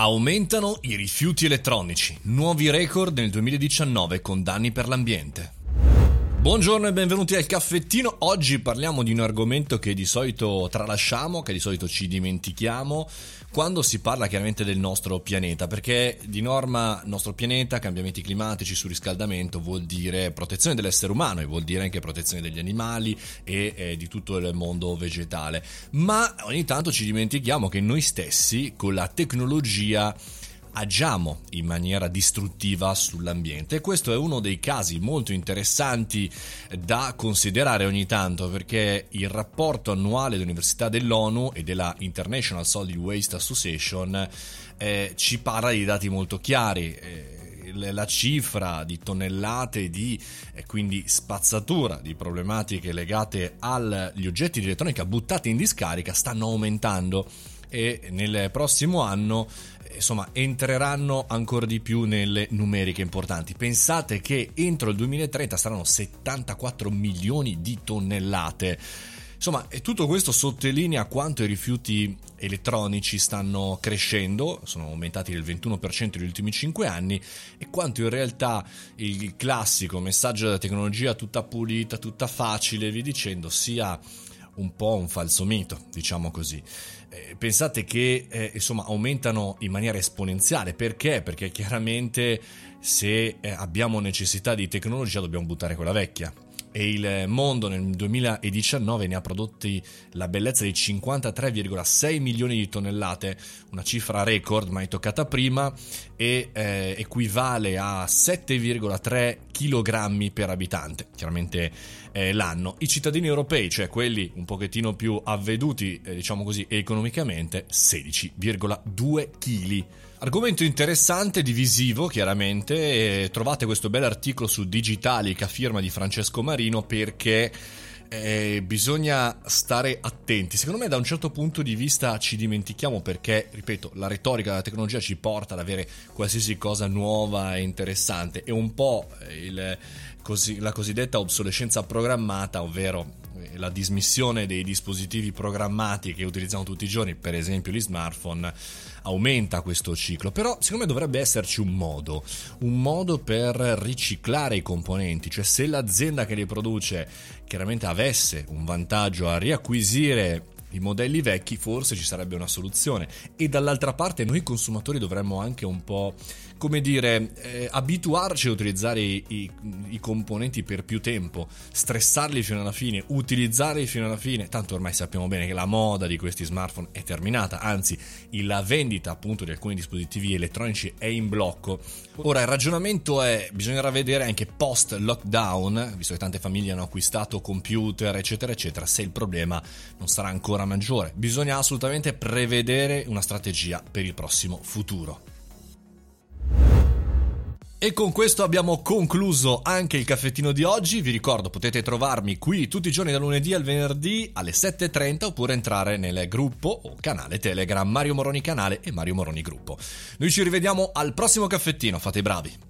Aumentano i rifiuti elettronici, nuovi record nel 2019 con danni per l'ambiente. Buongiorno e benvenuti al caffettino. Oggi parliamo di un argomento che di solito tralasciamo, che di solito ci dimentichiamo quando si parla chiaramente del nostro pianeta, perché di norma nostro pianeta, cambiamenti climatici, surriscaldamento vuol dire protezione dell'essere umano e vuol dire anche protezione degli animali e eh, di tutto il mondo vegetale. Ma ogni tanto ci dimentichiamo che noi stessi con la tecnologia agiamo in maniera distruttiva sull'ambiente e questo è uno dei casi molto interessanti da considerare ogni tanto perché il rapporto annuale dell'Università dell'ONU e della International Solid Waste Association eh, ci parla di dati molto chiari. Eh, la cifra di tonnellate di eh, quindi spazzatura di problematiche legate agli oggetti di elettronica buttati in discarica stanno aumentando e nel prossimo anno insomma entreranno ancora di più nelle numeriche importanti. Pensate che entro il 2030 saranno 74 milioni di tonnellate. Insomma, tutto questo sottolinea quanto i rifiuti elettronici stanno crescendo, sono aumentati del 21% negli ultimi 5 anni, e quanto in realtà il classico messaggio della tecnologia tutta pulita, tutta facile, vi dicendo, sia un po' un falso mito, diciamo così. Eh, pensate che eh, insomma aumentano in maniera esponenziale perché? Perché chiaramente se eh, abbiamo necessità di tecnologia dobbiamo buttare quella vecchia e il mondo nel 2019 ne ha prodotti la bellezza di 53,6 milioni di tonnellate, una cifra record mai toccata prima e eh, equivale a 7,3 kg per abitante, chiaramente eh, l'anno. I cittadini europei, cioè quelli un pochettino più avveduti, eh, diciamo così, economicamente, 16,2 kg. Argomento interessante, divisivo chiaramente, e trovate questo bel articolo su Digitalica, firma di Francesco Marino, perché eh, bisogna stare attenti. Secondo me da un certo punto di vista ci dimentichiamo perché, ripeto, la retorica della tecnologia ci porta ad avere qualsiasi cosa nuova e interessante e un po' il, così, la cosiddetta obsolescenza programmata, ovvero eh, la dismissione dei dispositivi programmati che utilizziamo tutti i giorni, per esempio gli smartphone, aumenta questo ciclo. Però secondo me dovrebbe esserci un modo, un modo per riciclare i componenti, cioè se l'azienda che li produce chiaramente avesse un vantaggio a riacquisire i modelli vecchi forse ci sarebbe una soluzione e dall'altra parte noi consumatori dovremmo anche un po' come dire, eh, abituarci a utilizzare i, i, i, componenti per più tempo, stressarli fino alla fine, utilizzarli fino alla fine. Tanto ormai sappiamo bene che la moda di questi smartphone è terminata, anzi, la vendita appunto di alcuni dispositivi elettronici è in blocco. Ora, il ragionamento è: bisognerà vedere anche post lockdown, visto che tante famiglie hanno acquistato computer, eccetera, eccetera, se il problema non sarà ancora maggiore. Bisogna assolutamente prevedere una strategia per il prossimo futuro. E con questo abbiamo concluso anche il caffettino di oggi. Vi ricordo, potete trovarmi qui tutti i giorni da lunedì al venerdì alle 7.30 oppure entrare nel gruppo o canale Telegram Mario Moroni Canale e Mario Moroni Gruppo. Noi ci rivediamo al prossimo caffettino, fate i bravi.